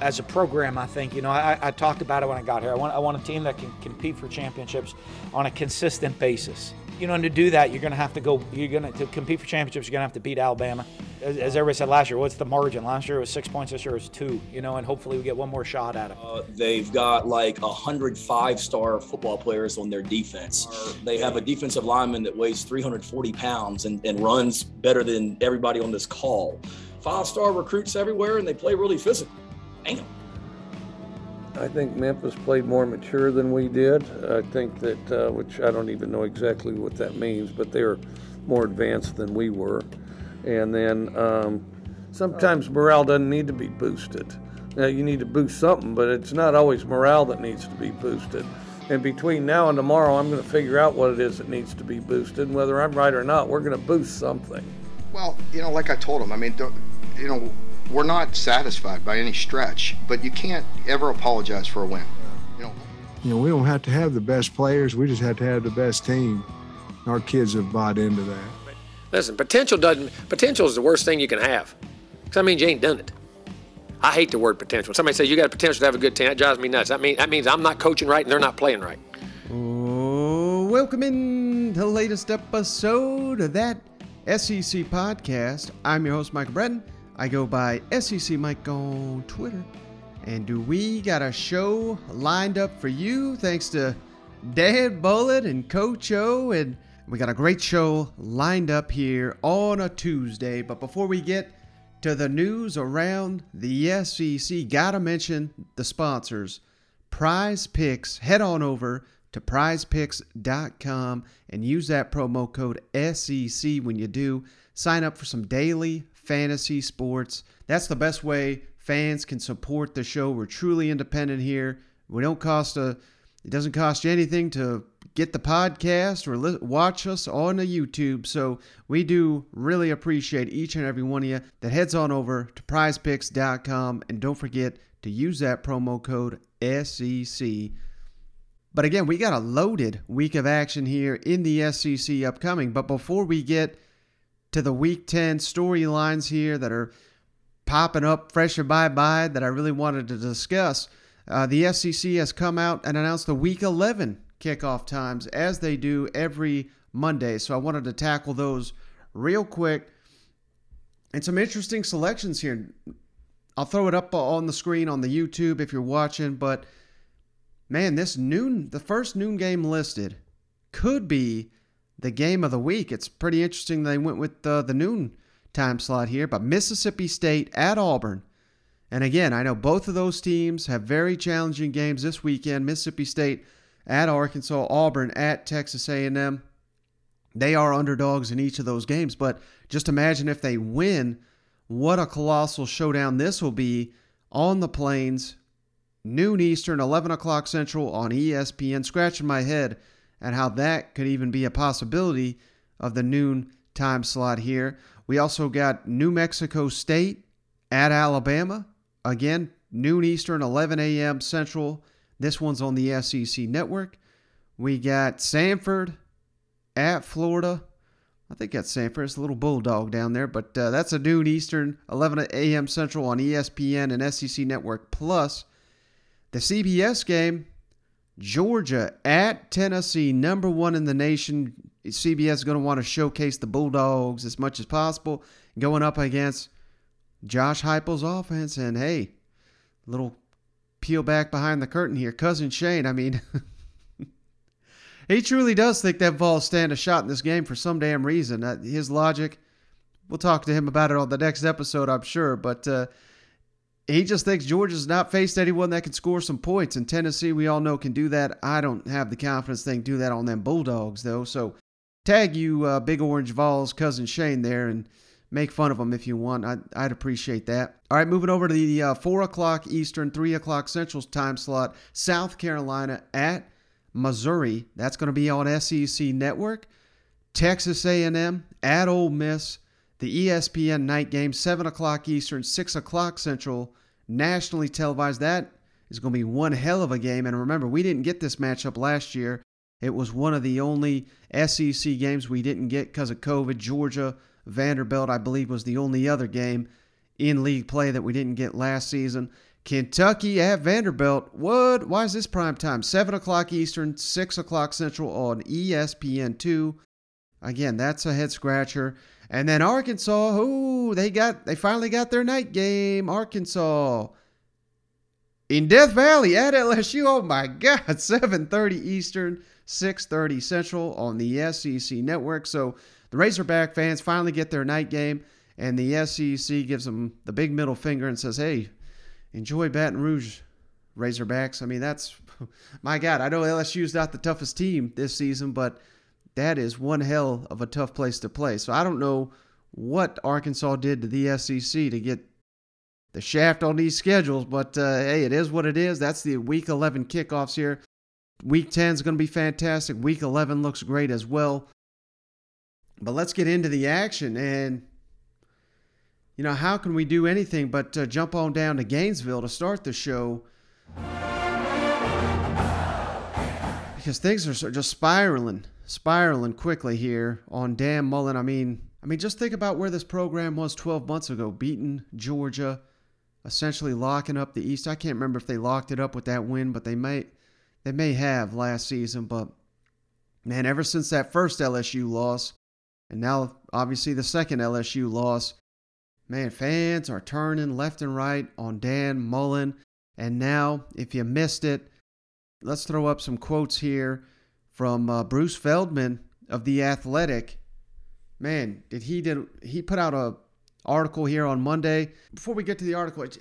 as a program, I think you know I, I talked about it when I got here. I want I want a team that can compete for championships on a consistent basis. You know, and to do that, you're going to have to go. You're going to compete for championships. You're going to have to beat Alabama. As, as everybody said last year, what's the margin? Last year it was six points. This year it was two. You know, and hopefully we get one more shot at it. Uh, they've got like hundred five-star football players on their defense. They have a defensive lineman that weighs 340 pounds and, and runs better than everybody on this call. Five-star recruits everywhere, and they play really physical. Damn. I think Memphis played more mature than we did. I think that, uh, which I don't even know exactly what that means, but they're more advanced than we were. And then um, sometimes morale doesn't need to be boosted. Now, you need to boost something, but it's not always morale that needs to be boosted. And between now and tomorrow, I'm going to figure out what it is that needs to be boosted. And whether I'm right or not, we're going to boost something. Well, you know, like I told him, I mean, you know, we're not satisfied by any stretch, but you can't ever apologize for a win. You know, you know, we don't have to have the best players. We just have to have the best team. Our kids have bought into that. Listen, potential doesn't. Potential is the worst thing you can have. Because that means you ain't done it. I hate the word potential. When somebody says you got potential to have a good team, that drives me nuts. That mean that means I'm not coaching right and they're not playing right. Oh, welcome in to the latest episode of that SEC podcast. I'm your host, Michael Bratton. I go by SEC Mike on Twitter. And do we got a show lined up for you thanks to Dan Mullen and Coach O? And we got a great show lined up here on a Tuesday. But before we get to the news around the SEC, gotta mention the sponsors. Prize Picks. Head on over to prizepicks.com and use that promo code SEC when you do. Sign up for some daily fantasy sports. That's the best way fans can support the show. We're truly independent here. We don't cost a it doesn't cost you anything to get the podcast or li- watch us on the YouTube. So we do really appreciate each and every one of you that heads on over to prizepicks.com and don't forget to use that promo code SEC. But again, we got a loaded week of action here in the SEC upcoming. But before we get to the Week 10 storylines here that are popping up fresh and bye bye that I really wanted to discuss. Uh, the SEC has come out and announced the Week 11 kickoff times as they do every Monday. So I wanted to tackle those real quick. And some interesting selections here. I'll throw it up on the screen on the YouTube if you're watching, but man, this noon, the first noon game listed could be the game of the week. It's pretty interesting they went with the, the noon time slot here, but Mississippi State at Auburn. And again, I know both of those teams have very challenging games this weekend. Mississippi State at Arkansas, Auburn at Texas A&M. They are underdogs in each of those games, but just imagine if they win, what a colossal showdown this will be on the plains, noon Eastern, 11 o'clock Central on ESPN. Scratching my head and how that could even be a possibility of the noon time slot here. We also got New Mexico State at Alabama. Again, noon Eastern, 11 a.m. Central. This one's on the SEC network. We got Sanford at Florida. I think that's Samford. It's a little bulldog down there, but uh, that's a noon Eastern, 11 a.m. Central on ESPN and SEC Network Plus. The CBS game Georgia at Tennessee, number one in the nation. CBS is going to want to showcase the Bulldogs as much as possible, going up against Josh Heupel's offense. And hey, little peel back behind the curtain here, cousin Shane. I mean, he truly does think that Vols stand a shot in this game for some damn reason. Uh, his logic. We'll talk to him about it on the next episode, I'm sure. But uh, he just thinks Georgia's not faced anyone that can score some points. And Tennessee, we all know, can do that. I don't have the confidence they can do that on them Bulldogs, though. So tag you, uh, Big Orange Vols, cousin Shane there, and make fun of them if you want. I'd, I'd appreciate that. All right, moving over to the uh, 4 o'clock Eastern, 3 o'clock Central time slot. South Carolina at Missouri. That's going to be on SEC Network. Texas A&M at Ole Miss. The ESPN night game, 7 o'clock Eastern, 6 o'clock Central, nationally televised. That is going to be one hell of a game. And remember, we didn't get this matchup last year. It was one of the only SEC games we didn't get because of COVID. Georgia, Vanderbilt, I believe, was the only other game in league play that we didn't get last season. Kentucky at Vanderbilt. What? Why is this prime time? 7 o'clock Eastern, 6 o'clock Central on ESPN2. Again, that's a head scratcher. And then Arkansas, oh, they got they finally got their night game. Arkansas in Death Valley at LSU. Oh my God, 7:30 Eastern, 6:30 Central on the SEC network. So the Razorback fans finally get their night game, and the SEC gives them the big middle finger and says, "Hey, enjoy Baton Rouge, Razorbacks." I mean, that's my God. I know LSU's not the toughest team this season, but that is one hell of a tough place to play. So I don't know what Arkansas did to the SEC to get the shaft on these schedules, but uh, hey, it is what it is. That's the Week 11 kickoffs here. Week 10 is going to be fantastic. Week 11 looks great as well. But let's get into the action. And, you know, how can we do anything but uh, jump on down to Gainesville to start the show? Because things are just spiraling spiraling quickly here on Dan Mullen. I mean, I mean, just think about where this program was 12 months ago, beating Georgia, essentially locking up the East. I can't remember if they locked it up with that win, but they may, they may have last season. But man, ever since that first LSU loss, and now obviously the second LSU loss, man, fans are turning left and right on Dan Mullen. And now, if you missed it, let's throw up some quotes here from uh, Bruce Feldman of the Athletic. Man, did he did he put out a article here on Monday? Before we get to the article, it,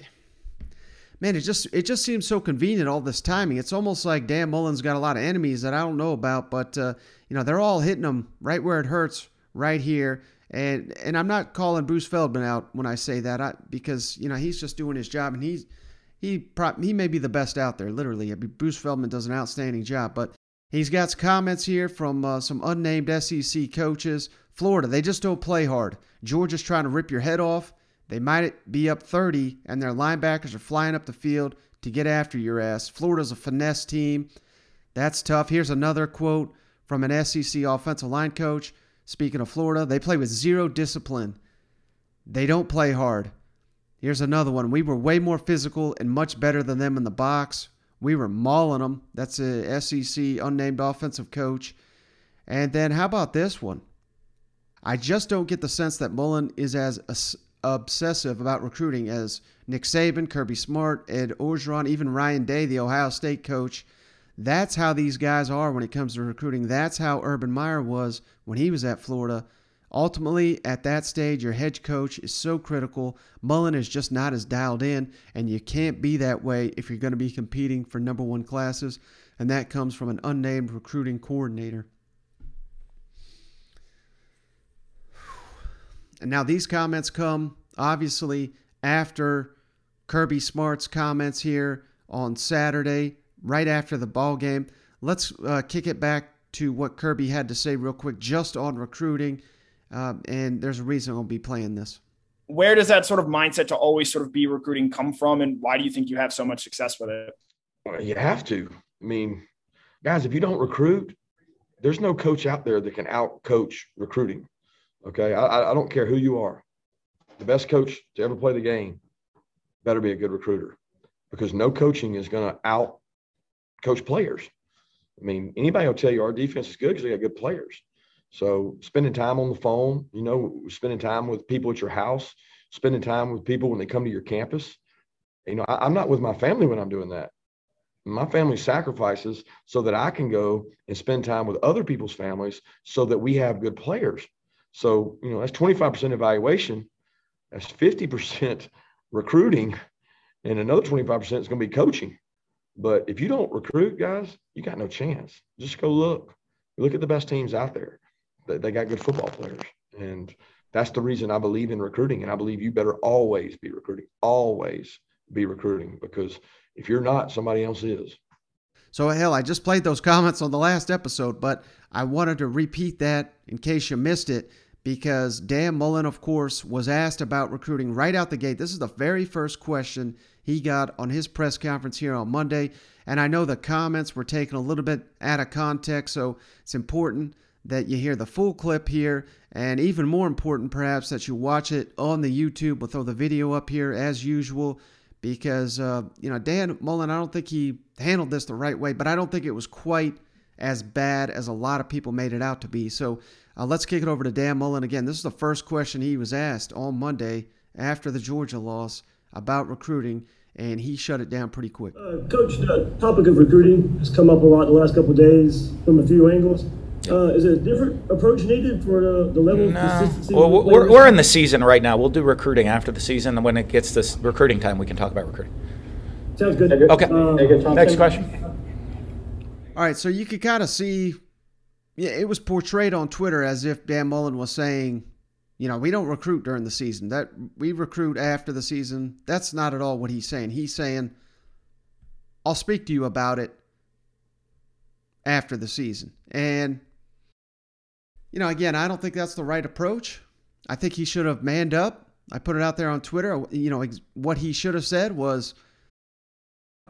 man, it just it just seems so convenient all this timing. It's almost like Dan Mullen's got a lot of enemies that I don't know about, but uh, you know they're all hitting him right where it hurts, right here. And and I'm not calling Bruce Feldman out when I say that, I, because you know he's just doing his job, and he's he pro- he may be the best out there, literally. Bruce Feldman does an outstanding job, but He's got some comments here from uh, some unnamed SEC coaches. Florida, they just don't play hard. Georgia's trying to rip your head off. They might be up 30, and their linebackers are flying up the field to get after your ass. Florida's a finesse team. That's tough. Here's another quote from an SEC offensive line coach. Speaking of Florida, they play with zero discipline. They don't play hard. Here's another one. We were way more physical and much better than them in the box. We were mauling them. That's a SEC unnamed offensive coach. And then how about this one? I just don't get the sense that Mullen is as obsessive about recruiting as Nick Saban, Kirby Smart, Ed Orgeron, even Ryan Day, the Ohio State coach. That's how these guys are when it comes to recruiting. That's how Urban Meyer was when he was at Florida. Ultimately, at that stage, your head coach is so critical. Mullen is just not as dialed in, and you can't be that way if you're going to be competing for number one classes, and that comes from an unnamed recruiting coordinator. And now these comments come obviously after Kirby Smart's comments here on Saturday, right after the ball game. Let's uh, kick it back to what Kirby had to say real quick just on recruiting um, and there's a reason I'll be playing this. Where does that sort of mindset to always sort of be recruiting come from, and why do you think you have so much success with it? You have to. I mean, guys, if you don't recruit, there's no coach out there that can out coach recruiting. Okay, I, I don't care who you are. The best coach to ever play the game better be a good recruiter because no coaching is going to out coach players. I mean, anybody will tell you our defense is good because they got good players. So spending time on the phone, you know, spending time with people at your house, spending time with people when they come to your campus. You know, I, am not with my family when I'm doing that. My family sacrifices so that I can go and spend time with other people's families so that we have good players. So, you know, that's 25% evaluation. That's 50% recruiting. And another 25% is going to be coaching. But if you don't recruit guys, you got no chance. Just go look. Look at the best teams out there they got good football players. And that's the reason I believe in recruiting. And I believe you better always be recruiting, always be recruiting, because if you're not, somebody else is. So, hell, I just played those comments on the last episode, but I wanted to repeat that in case you missed it because Dan Mullen, of course, was asked about recruiting right out the gate. This is the very first question he got on his press conference here on Monday. And I know the comments were taken a little bit out of context, so it's important that you hear the full clip here, and even more important, perhaps, that you watch it on the YouTube. We'll throw the video up here as usual because uh, you know Dan Mullen. I don't think he handled this the right way, but I don't think it was quite as bad as a lot of people made it out to be. So uh, let's kick it over to Dan Mullen again. This is the first question he was asked on Monday after the Georgia loss about recruiting, and he shut it down pretty quick. Uh, Coach, the topic of recruiting has come up a lot the last couple days from a few angles. Uh, is a different approach needed for the, the level no. of consistency? Well, we're, we're in the season right now. We'll do recruiting after the season, and when it gets this recruiting time, we can talk about recruiting. Sounds good. Okay. Um, Next question. All right, so you could kind of see, yeah, it was portrayed on Twitter as if Dan Mullen was saying, you know, we don't recruit during the season. That we recruit after the season. That's not at all what he's saying. He's saying, I'll speak to you about it after the season. And you know, again, I don't think that's the right approach. I think he should have manned up. I put it out there on Twitter. You know, what he should have said was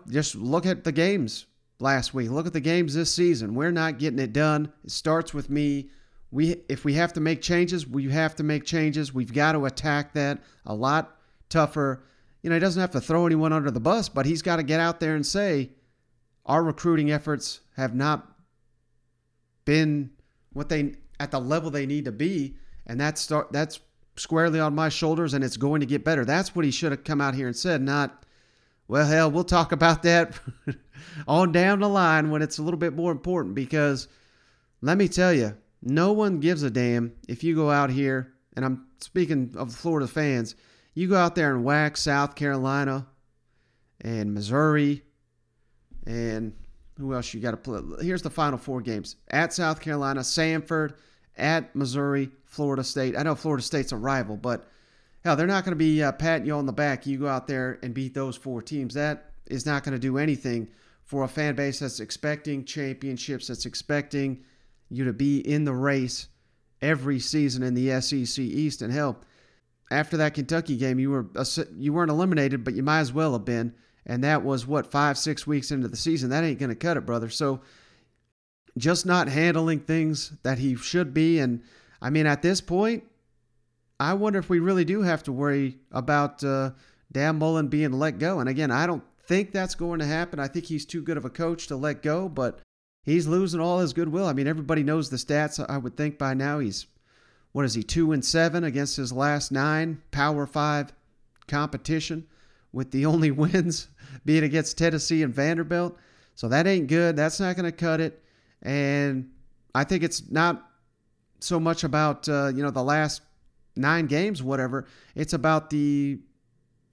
just look at the games last week. Look at the games this season. We're not getting it done. It starts with me. We if we have to make changes, we have to make changes. We've got to attack that a lot tougher. You know, he doesn't have to throw anyone under the bus, but he's got to get out there and say our recruiting efforts have not been what they at the level they need to be, and that's start that's squarely on my shoulders, and it's going to get better. That's what he should have come out here and said, not, well, hell, we'll talk about that on down the line when it's a little bit more important. Because let me tell you, no one gives a damn if you go out here, and I'm speaking of Florida fans, you go out there and whack South Carolina and Missouri and who else you got to play? Here's the final four games at South Carolina, Samford, at Missouri, Florida State. I know Florida State's a rival, but hell, they're not going to be uh, patting you on the back. You go out there and beat those four teams. That is not going to do anything for a fan base that's expecting championships, that's expecting you to be in the race every season in the SEC East. And hell, after that Kentucky game, you were you weren't eliminated, but you might as well have been. And that was what five, six weeks into the season. That ain't going to cut it, brother. So just not handling things that he should be. And I mean, at this point, I wonder if we really do have to worry about uh, Dan Mullen being let go. And again, I don't think that's going to happen. I think he's too good of a coach to let go, but he's losing all his goodwill. I mean, everybody knows the stats. I would think by now he's what is he two and seven against his last nine Power Five competition, with the only wins being against Tennessee and Vanderbilt. So that ain't good. That's not going to cut it. And I think it's not so much about uh, you know the last nine games, whatever. It's about the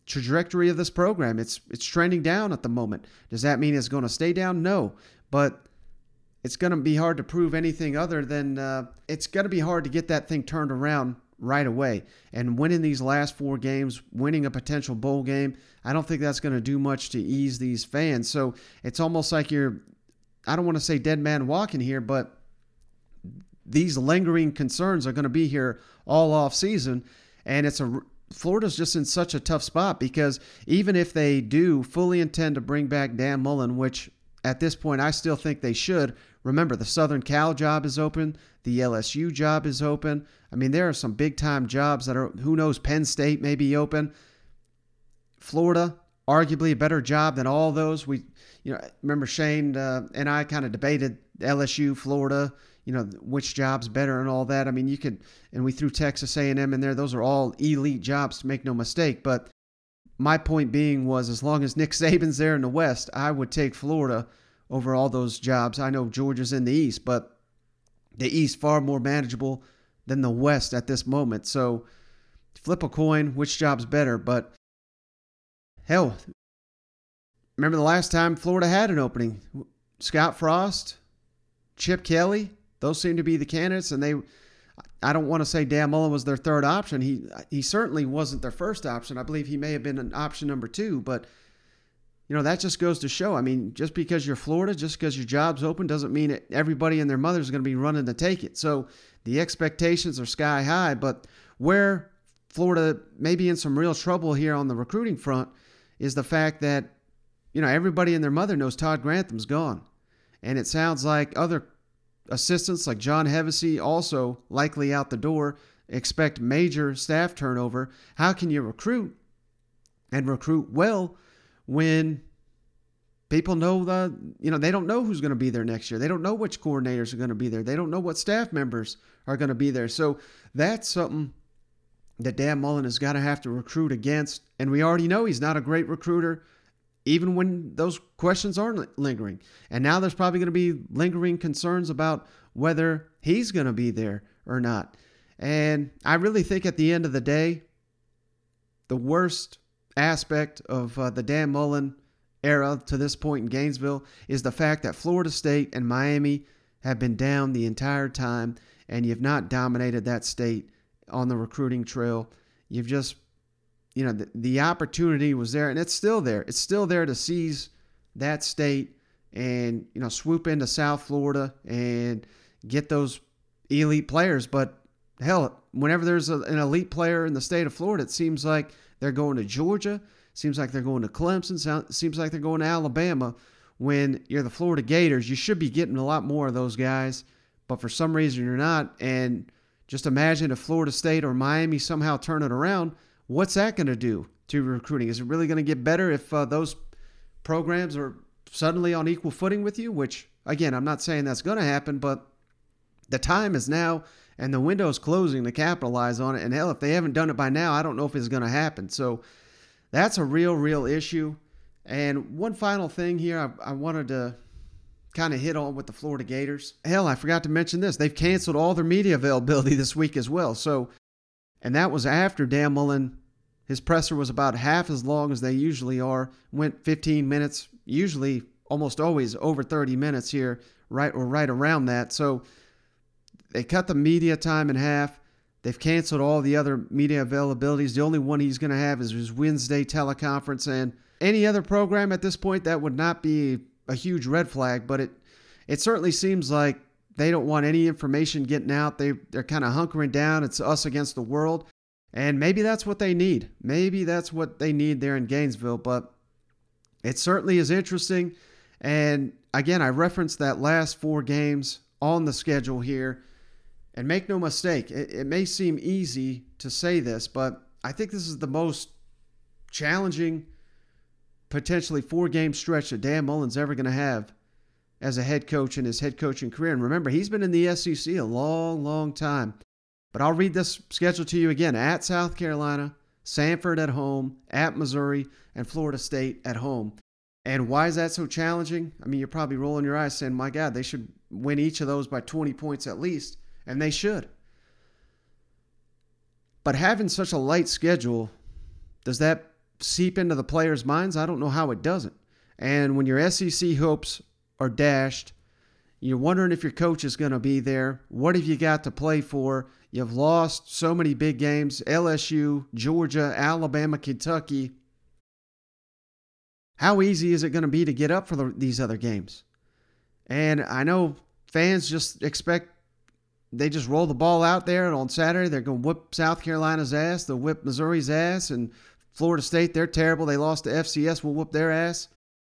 trajectory of this program. It's it's trending down at the moment. Does that mean it's going to stay down? No, but it's going to be hard to prove anything other than uh, it's going to be hard to get that thing turned around right away. And winning these last four games, winning a potential bowl game, I don't think that's going to do much to ease these fans. So it's almost like you're I don't want to say dead man walking here, but these lingering concerns are going to be here all off season, and it's a Florida's just in such a tough spot because even if they do fully intend to bring back Dan Mullen, which at this point I still think they should. Remember, the Southern Cal job is open, the LSU job is open. I mean, there are some big time jobs that are, who knows, Penn State may be open. Florida, arguably a better job than all those. We, you know, remember Shane uh, and I kind of debated LSU, Florida, you know, which job's better and all that. I mean, you could, and we threw Texas A&M in there. Those are all elite jobs, to make no mistake. But my point being was, as long as Nick Saban's there in the West, I would take Florida over all those jobs. I know Georgia's in the East, but the East far more manageable than the West at this moment. So flip a coin, which job's better? But hell, remember the last time Florida had an opening? Scott Frost, Chip Kelly, those seem to be the candidates, and they. I don't want to say Dan Mullen was their third option. He he certainly wasn't their first option. I believe he may have been an option number two, but you know that just goes to show. I mean, just because you're Florida, just because your job's open, doesn't mean that everybody and their mother is going to be running to take it. So the expectations are sky high. But where Florida may be in some real trouble here on the recruiting front is the fact that you know everybody and their mother knows Todd Grantham's gone, and it sounds like other assistants like John Hevesy also likely out the door. Expect major staff turnover. How can you recruit and recruit well when people know the you know they don't know who's going to be there next year. They don't know which coordinators are going to be there. They don't know what staff members are going to be there. So that's something that dan mullen has got to have to recruit against. And we already know he's not a great recruiter even when those questions aren't lingering. And now there's probably going to be lingering concerns about whether he's going to be there or not. And i really think at the end of the day the worst aspect of uh, the dan mullen era to this point in Gainesville is the fact that Florida State and Miami have been down the entire time, and you've not dominated that state on the recruiting trail. You've just, you know, the, the opportunity was there, and it's still there. It's still there to seize that state and, you know, swoop into South Florida and get those elite players. But hell, whenever there's a, an elite player in the state of Florida, it seems like they're going to Georgia Seems like they're going to Clemson. Seems like they're going to Alabama. When you're the Florida Gators, you should be getting a lot more of those guys, but for some reason you're not. And just imagine if Florida State or Miami somehow turn it around. What's that going to do to recruiting? Is it really going to get better if uh, those programs are suddenly on equal footing with you? Which, again, I'm not saying that's going to happen, but the time is now and the window's closing to capitalize on it. And hell, if they haven't done it by now, I don't know if it's going to happen. So that's a real, real issue. And one final thing here, I, I wanted to kind of hit on with the Florida Gators. Hell, I forgot to mention this. They've canceled all their media availability this week as well. So, and that was after Dan Mullen, his presser was about half as long as they usually are, went 15 minutes, usually almost always over 30 minutes here, right or right around that. So they cut the media time in half. They've canceled all the other media availabilities. The only one he's going to have is his Wednesday teleconference. And any other program at this point, that would not be a huge red flag. But it, it certainly seems like they don't want any information getting out. They, they're kind of hunkering down. It's us against the world. And maybe that's what they need. Maybe that's what they need there in Gainesville. But it certainly is interesting. And again, I referenced that last four games on the schedule here. And make no mistake, it, it may seem easy to say this, but I think this is the most challenging, potentially four game stretch that Dan Mullen's ever going to have as a head coach in his head coaching career. And remember, he's been in the SEC a long, long time. But I'll read this schedule to you again at South Carolina, Sanford at home, at Missouri, and Florida State at home. And why is that so challenging? I mean, you're probably rolling your eyes saying, my God, they should win each of those by 20 points at least and they should. But having such a light schedule, does that seep into the players' minds? I don't know how it doesn't. And when your SEC hopes are dashed, you're wondering if your coach is going to be there. What have you got to play for? You've lost so many big games LSU, Georgia, Alabama, Kentucky. How easy is it going to be to get up for the, these other games? And I know fans just expect they just roll the ball out there, and on Saturday they're going to whip South Carolina's ass, they'll whip Missouri's ass, and Florida State they're terrible. They lost to FCS, we'll whoop their ass.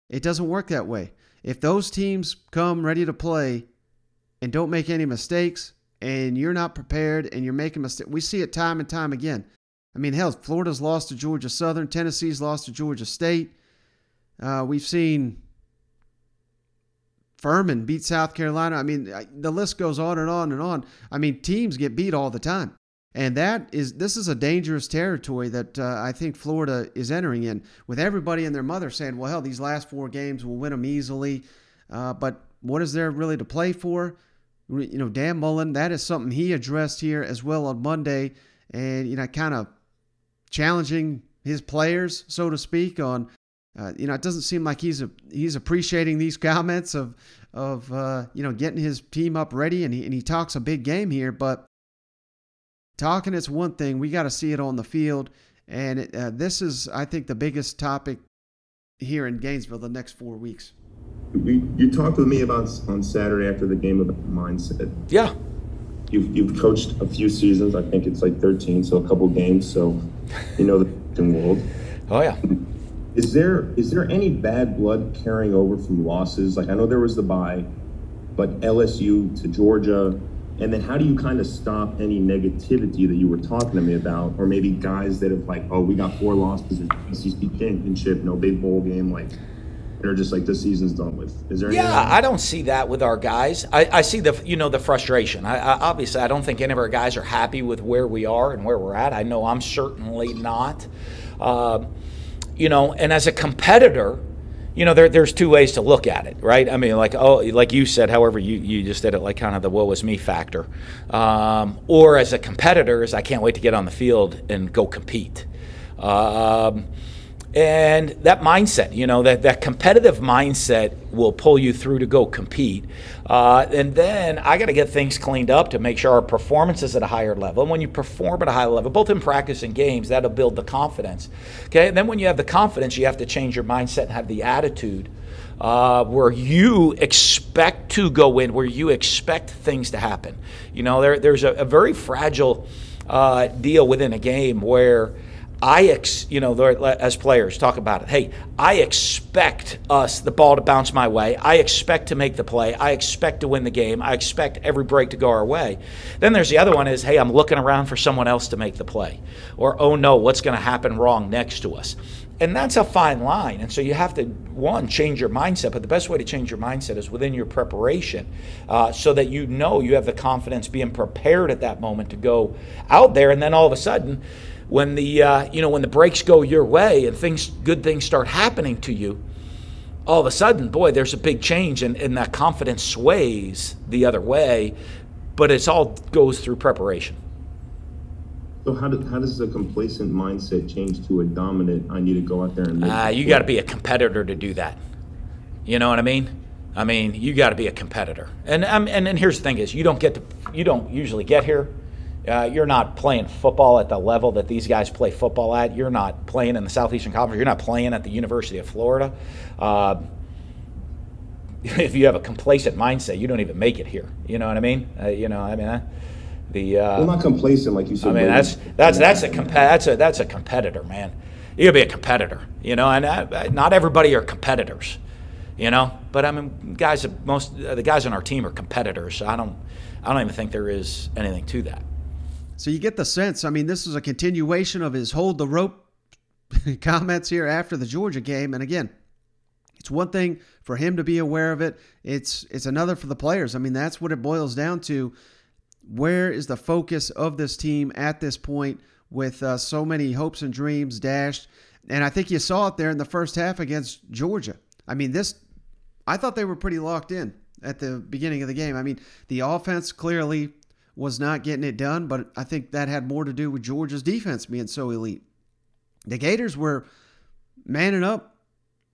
It doesn't work that way. If those teams come ready to play and don't make any mistakes, and you're not prepared and you're making mistakes, we see it time and time again. I mean, hell, Florida's lost to Georgia Southern, Tennessee's lost to Georgia State. Uh, we've seen Furman beat South Carolina. I mean, the list goes on and on and on. I mean, teams get beat all the time. And that is this is a dangerous territory that uh, I think Florida is entering in, with everybody and their mother saying, "Well, hell, these last four games will win them easily." Uh, but what is there really to play for? You know, Dan Mullen, that is something he addressed here as well on Monday, and you know, kind of challenging his players, so to speak, on uh, you know, it doesn't seem like he's a, he's appreciating these comments of of uh, you know getting his team up ready, and he and he talks a big game here. But talking is one thing; we got to see it on the field, and it, uh, this is, I think, the biggest topic here in Gainesville the next four weeks. You, you talked with me about on Saturday after the game about mindset. Yeah. You've, you've coached a few seasons. I think it's like 13, so a couple games. So you know the world. Oh yeah. Is there is there any bad blood carrying over from losses? Like I know there was the bye, but LSU to Georgia And then how do you kind of stop any negativity that you were talking to me about, or maybe guys that have like, oh, we got four losses in the SEC championship, no big bowl game, like they're just like the season's done with. Is there? Yeah, I don't see that with our guys. I, I see the you know the frustration. I, I, obviously I don't think any of our guys are happy with where we are and where we're at. I know I'm certainly not. Uh, you know, and as a competitor, you know, there, there's two ways to look at it, right? I mean, like oh, like you said, however, you, you just did it like kind of the woe is me factor, um, or as a competitor, is I can't wait to get on the field and go compete. Um, and that mindset, you know, that, that competitive mindset will pull you through to go compete. Uh, and then I got to get things cleaned up to make sure our performance is at a higher level. And when you perform at a high level, both in practice and games, that'll build the confidence. Okay. And then when you have the confidence, you have to change your mindset and have the attitude uh, where you expect to go in, where you expect things to happen. You know, there, there's a, a very fragile uh, deal within a game where I, ex, you know, as players talk about it. Hey, I expect us the ball to bounce my way. I expect to make the play. I expect to win the game. I expect every break to go our way. Then there's the other one is, hey, I'm looking around for someone else to make the play, or oh no, what's going to happen wrong next to us. And that's a fine line. And so you have to, one, change your mindset. But the best way to change your mindset is within your preparation uh, so that you know you have the confidence being prepared at that moment to go out there. And then all of a sudden, when the uh, you know when the breaks go your way and things good things start happening to you all of a sudden boy there's a big change and, and that confidence sways the other way but it's all goes through preparation. So how, do, how does the complacent mindset change to a dominant i need to go out there and uh, you got to be a competitor to do that. You know what i mean? I mean you got to be a competitor. And, um, and and here's the thing is you don't get to you don't usually get here uh, you're not playing football at the level that these guys play football at. You're not playing in the Southeastern Conference. You're not playing at the University of Florida. Uh, if you have a complacent mindset, you don't even make it here. You know what I mean? Uh, you know, I mean, uh, the. Uh, well, not complacent, like you said. I mean, that's that's that's a comp- that's a that's a competitor, man. You gotta be a competitor. You know, and uh, not everybody are competitors. You know, but I mean, guys, most the guys on our team are competitors. So I don't, I don't even think there is anything to that. So you get the sense. I mean, this is a continuation of his hold the rope comments here after the Georgia game. And again, it's one thing for him to be aware of it. It's it's another for the players. I mean, that's what it boils down to. Where is the focus of this team at this point with uh, so many hopes and dreams dashed? And I think you saw it there in the first half against Georgia. I mean, this I thought they were pretty locked in at the beginning of the game. I mean, the offense clearly was not getting it done, but I think that had more to do with Georgia's defense being so elite. The Gators were manning up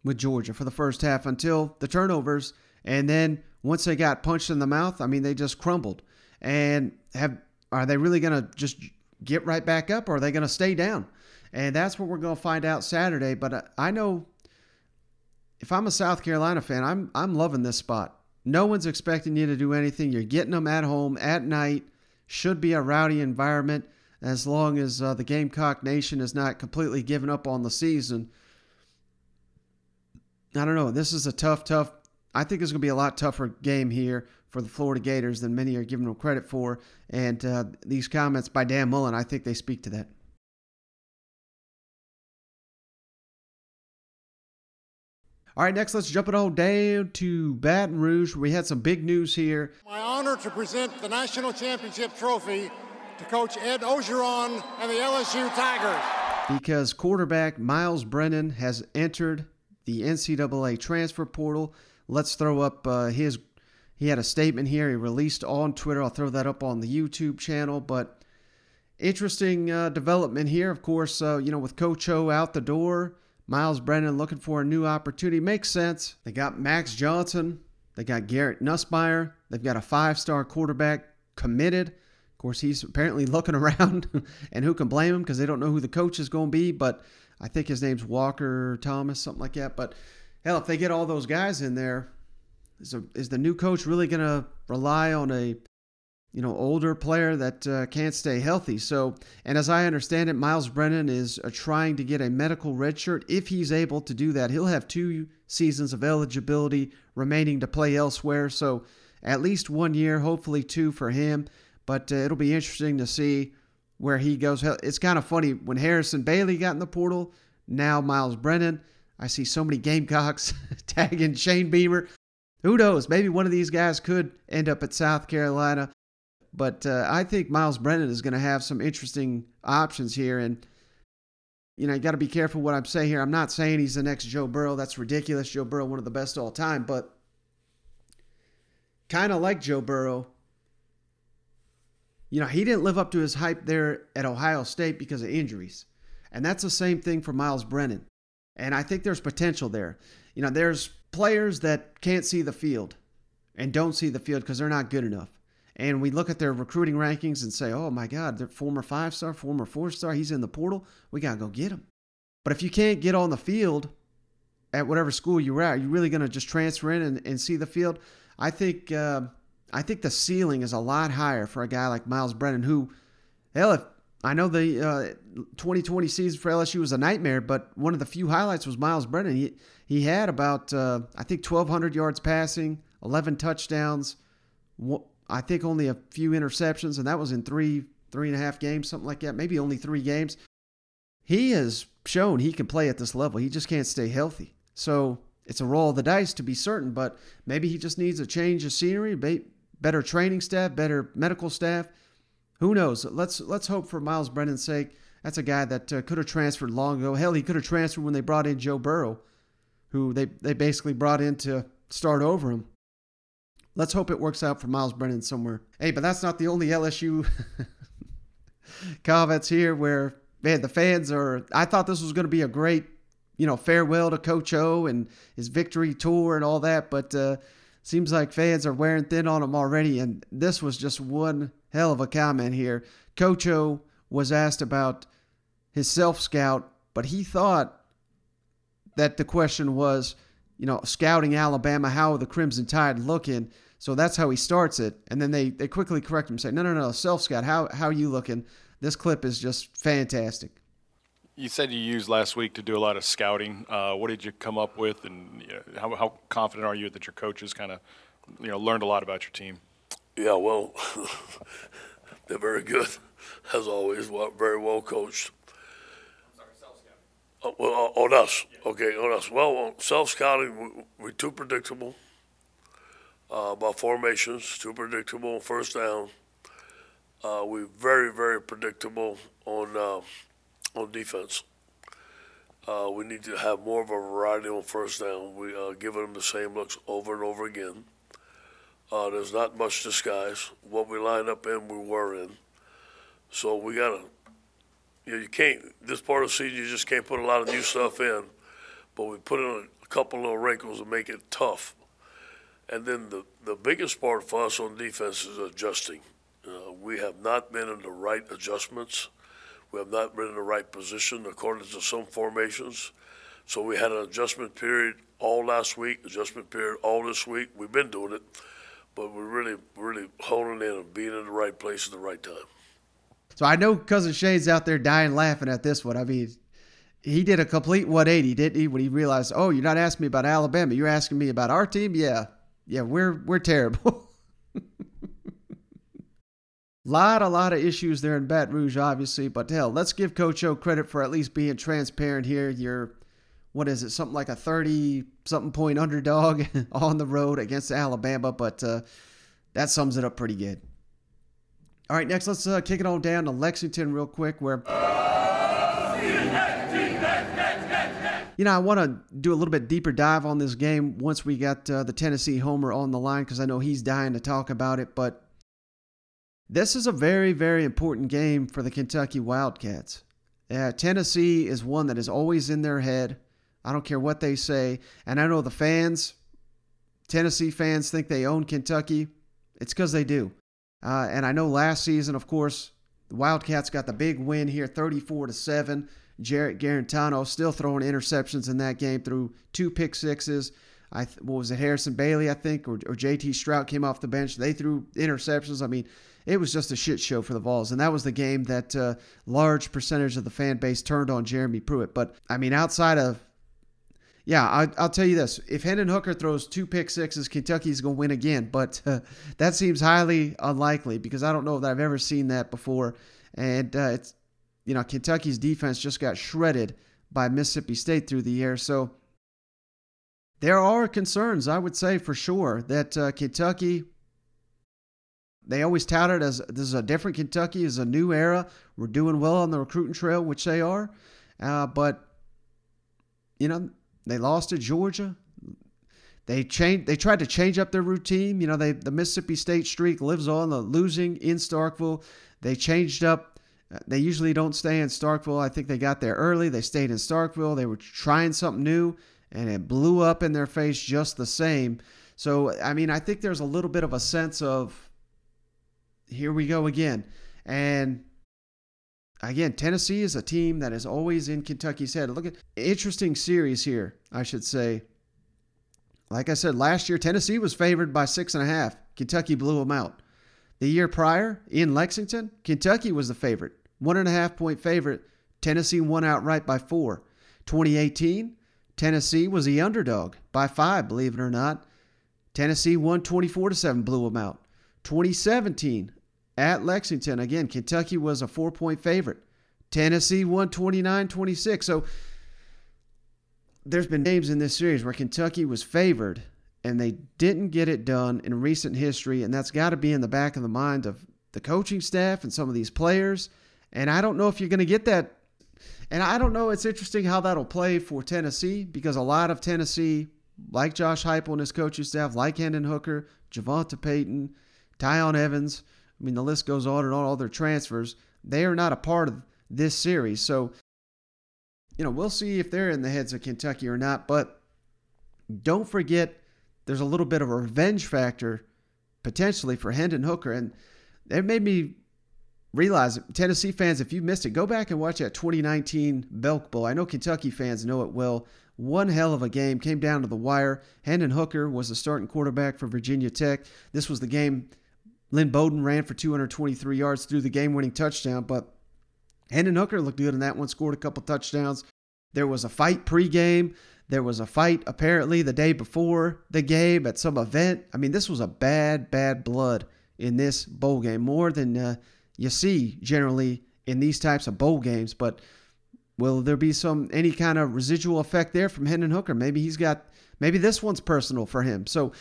with Georgia for the first half until the turnovers, and then once they got punched in the mouth, I mean, they just crumbled. And have are they really going to just get right back up, or are they going to stay down? And that's what we're going to find out Saturday. But I know if I'm a South Carolina fan, I'm I'm loving this spot. No one's expecting you to do anything. You're getting them at home at night should be a rowdy environment as long as uh, the Gamecock Nation is not completely given up on the season. I don't know. This is a tough, tough. I think it's going to be a lot tougher game here for the Florida Gators than many are giving them credit for. And uh, these comments by Dan Mullen, I think they speak to that. All right, next let's jump it all down to Baton Rouge. We had some big news here. My honor to present the national championship trophy to Coach Ed Orgeron and the LSU Tigers. Because quarterback Myles Brennan has entered the NCAA transfer portal. Let's throw up uh, his. He had a statement here he released on Twitter. I'll throw that up on the YouTube channel. But interesting uh, development here. Of course, uh, you know, with Coach O out the door Myles Brennan looking for a new opportunity. Makes sense. They got Max Johnson. They got Garrett Nussmeier. They've got a five star quarterback committed. Of course, he's apparently looking around, and who can blame him because they don't know who the coach is going to be. But I think his name's Walker Thomas, something like that. But hell, if they get all those guys in there, is, a, is the new coach really going to rely on a you know, older player that uh, can't stay healthy. So, and as I understand it, Myles Brennan is uh, trying to get a medical redshirt. If he's able to do that, he'll have two seasons of eligibility remaining to play elsewhere. So, at least one year, hopefully two for him. But uh, it'll be interesting to see where he goes. It's kind of funny when Harrison Bailey got in the portal. Now Myles Brennan. I see so many Gamecocks tagging Shane Beamer. Who knows? Maybe one of these guys could end up at South Carolina. But uh, I think Myles Brennan is going to have some interesting options here. And, you know, you got to be careful what I'm saying here. I'm not saying he's the next Joe Burrow. That's ridiculous. Joe Burrow, one of the best all time. But kind of like Joe Burrow, you know, he didn't live up to his hype there at Ohio State because of injuries. And that's the same thing for Myles Brennan. And I think there's potential there. You know, there's players that can't see the field and don't see the field because they're not good enough. And we look at their recruiting rankings and say, oh my God, they're former five star, former four star. He's in the portal. We got to go get him. But if you can't get on the field at whatever school you're at, you're really going to just transfer in and, and see the field. I think uh, I think the ceiling is a lot higher for a guy like Myles Brennan, who, hell, if I know the uh, 2020 season for LSU was a nightmare, but one of the few highlights was Myles Brennan. He he had about uh, I think 1,200 yards passing, 11 touchdowns, I think only a few interceptions, and that was in three three and a half games, something like that. Maybe only three games. He has shown he can play at this level. He just can't stay healthy. So it's a roll of the dice to be certain, but maybe he just needs a change of scenery, better training staff, better medical staff. Who knows? Let's let's hope for Myles Brennan's sake. That's a guy that uh, could have transferred long ago. Hell, he could have transferred when they brought in Joe Burrow, who they they basically brought in to start over him. Let's hope it works out for Myles Brennan somewhere. Hey, but that's not the only LSU comments here where man the fans are. I thought this was going to be a great you know farewell to Coach O and his victory tour and all that, but. Uh, seems like fans are wearing thin on him already. And this was just one hell of a comment here. Coach O was asked about his self scout, but he thought that the question was, you know, scouting Alabama, how are the Crimson Tide looking? So that's how he starts it. And then they, they quickly correct him, say, no, no, no, self scout, how, how are you looking? This clip is just fantastic. You said you used last week to do a lot of scouting. Uh, what did you come up with, and you know, how, how confident are you that your coaches kind of, you know, learned a lot about your team? Yeah, well, they're very good, as always. Very well coached. Uh, well, uh, on us, okay, on us. Well, self scouting, we, are too predictable uh, about formations, too predictable first down. Uh, we're very, very predictable on uh, on defense. Uh, we need to have more of a variety on first down. We are giving them the same looks over and over again. Uh, there's not much disguise. What we line up in, we were in. So we gotta. You, know, you can't. This part of the season, you just can't put a lot of new stuff in. But we put in a couple little wrinkles to make it tough. And then the the biggest part for us on defense is adjusting. Uh, we have not been in the right adjustments. We have not been in the right position according to some formations. So we had an adjustment period all last week, adjustment period all this week. We've been doing it, but we're really, really honing in and being in the right place at the right time. So I know cousin Shane's out there dying laughing at this one. I mean, he did a complete 180, didn't he? When he realized, oh, you're not asking me about Alabama, you're asking me about our team. Yeah, yeah, we're we're terrible. Lot, a lot of issues there in Baton Rouge, obviously, but hell, let's give Coach O credit for at least being transparent here. You're, what is it, something like a 30 something point underdog on the road against Alabama, but uh, that sums it up pretty good. All right, next, let's uh, kick it on down to Lexington real quick, where. You know, I want to do a little bit deeper dive on this game once we got uh, the Tennessee Homer on the line because I know he's dying to talk about it. But this is a very, very important game for the Kentucky Wildcats. Uh, Tennessee is one that is always in their head. I don't care what they say. And I know the fans, Tennessee fans, think they own Kentucky. It's because they do. Uh, and I know last season, of course, the Wildcats got the big win here, 34 to 7. Jarrett Guarantano still throwing interceptions in that game threw two pick sixes. I what was it Harrison Bailey I think or, or JT Shrout came off the bench. They threw interceptions. I mean, it was just a shit show for the Vols. And that was the game that uh, large percentage of the fan base turned on Jeremy Pruitt. But I mean, outside of yeah, I, I'll tell you this: if Hendon Hooker throws two pick sixes, Kentucky's going to win again. But uh, that seems highly unlikely because I don't know that I've ever seen that before. And uh, it's you know Kentucky's defense just got shredded by Mississippi State through the air, so there are concerns. I would say for sure that uh, Kentucky. They always tout it as this is a different Kentucky, is a new era. We're doing well on the recruiting trail, which they are. Uh, but you know, they lost to Georgia. They changed. They tried to change up their routine. You know, they the Mississippi State streak lives on. The losing in Starkville. They changed up. Uh, they usually don't stay in Starkville. I think they got there early. They stayed in Starkville. They were trying something new, and it blew up in their face just the same. So, I mean, I think there's a little bit of a sense of here we go again. And again, Tennessee is a team that is always in Kentucky's head. Look at interesting series here, I should say. Like I said, last year Tennessee was favored by six and a half. Kentucky blew them out. The year prior in Lexington, Kentucky was the favorite, one and a half point favorite. Tennessee won outright by four. 2018, Tennessee was the underdog by five, believe it or not. Tennessee won 24 to 7, blew them out. 2017, at Lexington. Again, Kentucky was a four point favorite. Tennessee won 29 26. So there's been games in this series where Kentucky was favored and they didn't get it done in recent history. And that's got to be in the back of the mind of the coaching staff and some of these players. And I don't know if you're going to get that. And I don't know. It's interesting how that'll play for Tennessee because a lot of Tennessee, like Josh Heupel and his coaching staff, like Hendon Hooker, Javonta Payton, Tiyon Evans, I mean, the list goes on and on, all their transfers. They are not a part of this series. So, you know, we'll see if they're in the heads of Kentucky or not. But don't forget, there's a little bit of a revenge factor potentially for Hendon Hooker. And it made me realize, Tennessee fans, if you missed it, go back and watch that 2019 Belk Bowl. I know Kentucky fans know it well. One hell of a game. Came down to the wire. Hendon Hooker was the starting quarterback for Virginia Tech. This was the game Lynn Bowden ran for 223 yards threw the game winning touchdown, but Hendon Hooker looked good in that one, scored a couple touchdowns. There was a fight pregame. There was a fight apparently the day before the game at some event. I mean, this was a bad, bad blood in this bowl game, more than uh, you see generally in these types of bowl games. But will there be some any kind of residual effect there from Hendon Hooker? Maybe he's got maybe this one's personal for him. So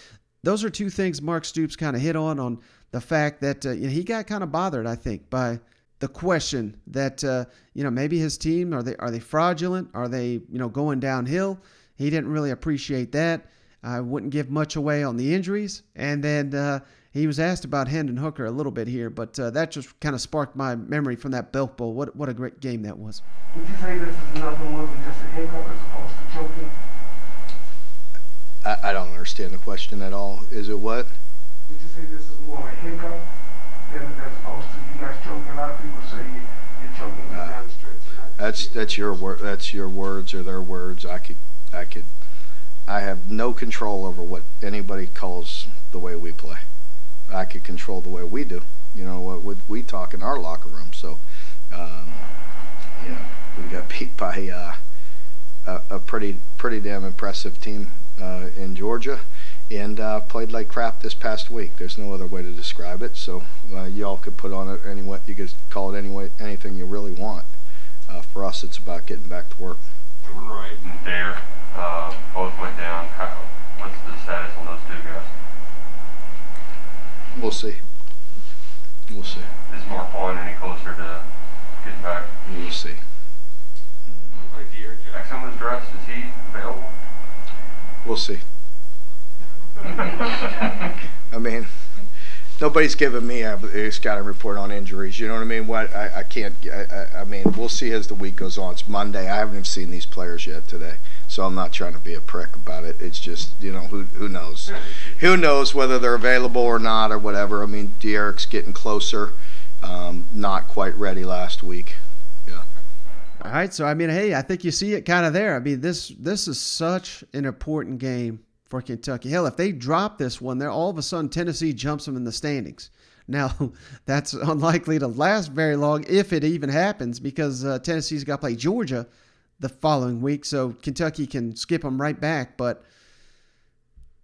those are two things Mark Stoops kind of hit on on the fact that uh, you know, he got kind of bothered, I think, by the question that uh, you know maybe his team are they are they fraudulent? Are they you know going downhill? He didn't really appreciate that. I wouldn't give much away on the injuries, and then uh, he was asked about Hendon Hooker a little bit here, but uh, that just kind of sparked my memory from that Belk Bowl. What what a great game that was. Would you say this is nothing more than just a hiccup as opposed to choking? I, I don't understand the question at all. Is it what? Would you say this is more a hiccup than as opposed to you guys choking? A lot of people say you, you're choking uh, down the. That's that's your word. That's your words or their words. I could I could I have no control over what anybody calls the way we play. I could control the way we do. You know what would we talk in our locker room. So, um, you know, we got beat by uh, a, a pretty pretty damn impressive team uh, in Georgia and uh, played like crap this past week. There's no other way to describe it. So uh, y'all could put on it any way, you could call it any way, anything you really want. Uh, for us, it's about getting back to work. Jordan Wright and Dare uh, both went down. How, what's the status on those two guys? We'll see. We'll see. Is Mark Marquand any closer to getting back? We'll see. Looks like Jackson was dressed. Is he available? We'll see. I mean, nobody's giving me a, scouting report on injuries. You know what I mean? What I, I can't. I, I mean, we'll see as the week goes on. It's Monday. I haven't even seen these players yet today, so I'm not trying to be a prick about it. It's just you know who who knows, who knows whether they're available or not or whatever. I mean, Derek's getting closer. Um, not quite ready last week. Yeah. All right, so I mean, hey, I think you see it kind of there. I mean, this this is such an important game for Kentucky. Hell, if they drop this one, there all of a sudden Tennessee jumps them in the standings. Now, that's unlikely to last very long if it even happens because uh, Tennessee's got to play Georgia the following week, so Kentucky can skip them right back. But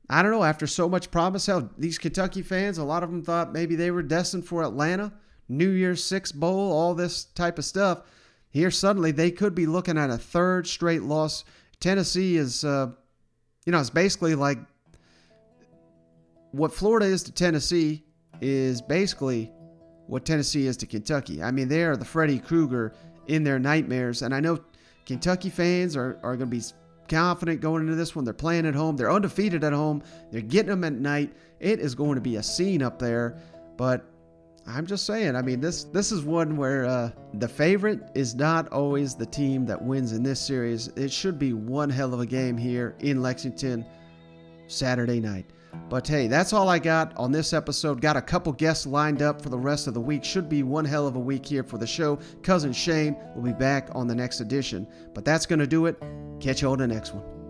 I don't know. After so much promise, hell, these Kentucky fans, a lot of them thought maybe they were destined for Atlanta, New Year's Six Bowl, all this type of stuff. Here, suddenly, they could be looking at a third straight loss. Tennessee is, uh, you know, it's basically like what Florida is to Tennessee is basically what Tennessee is to Kentucky. I mean, they are the Freddy Krueger in their nightmares. And I know Kentucky fans are, are going to be confident going into this one. They're playing at home, they're undefeated at home, they're getting them at night. It is going to be a scene up there. But I'm just saying, I mean, this this is one where uh, the favorite is not always the team that wins in this series. It should be one hell of a game here in Lexington Saturday night. But hey, that's all I got on this episode. Got a couple guests lined up for the rest of the week. Should be one hell of a week here for the show. Cousin Shane will be back on the next edition. But that's going to do it. Catch you on the next one.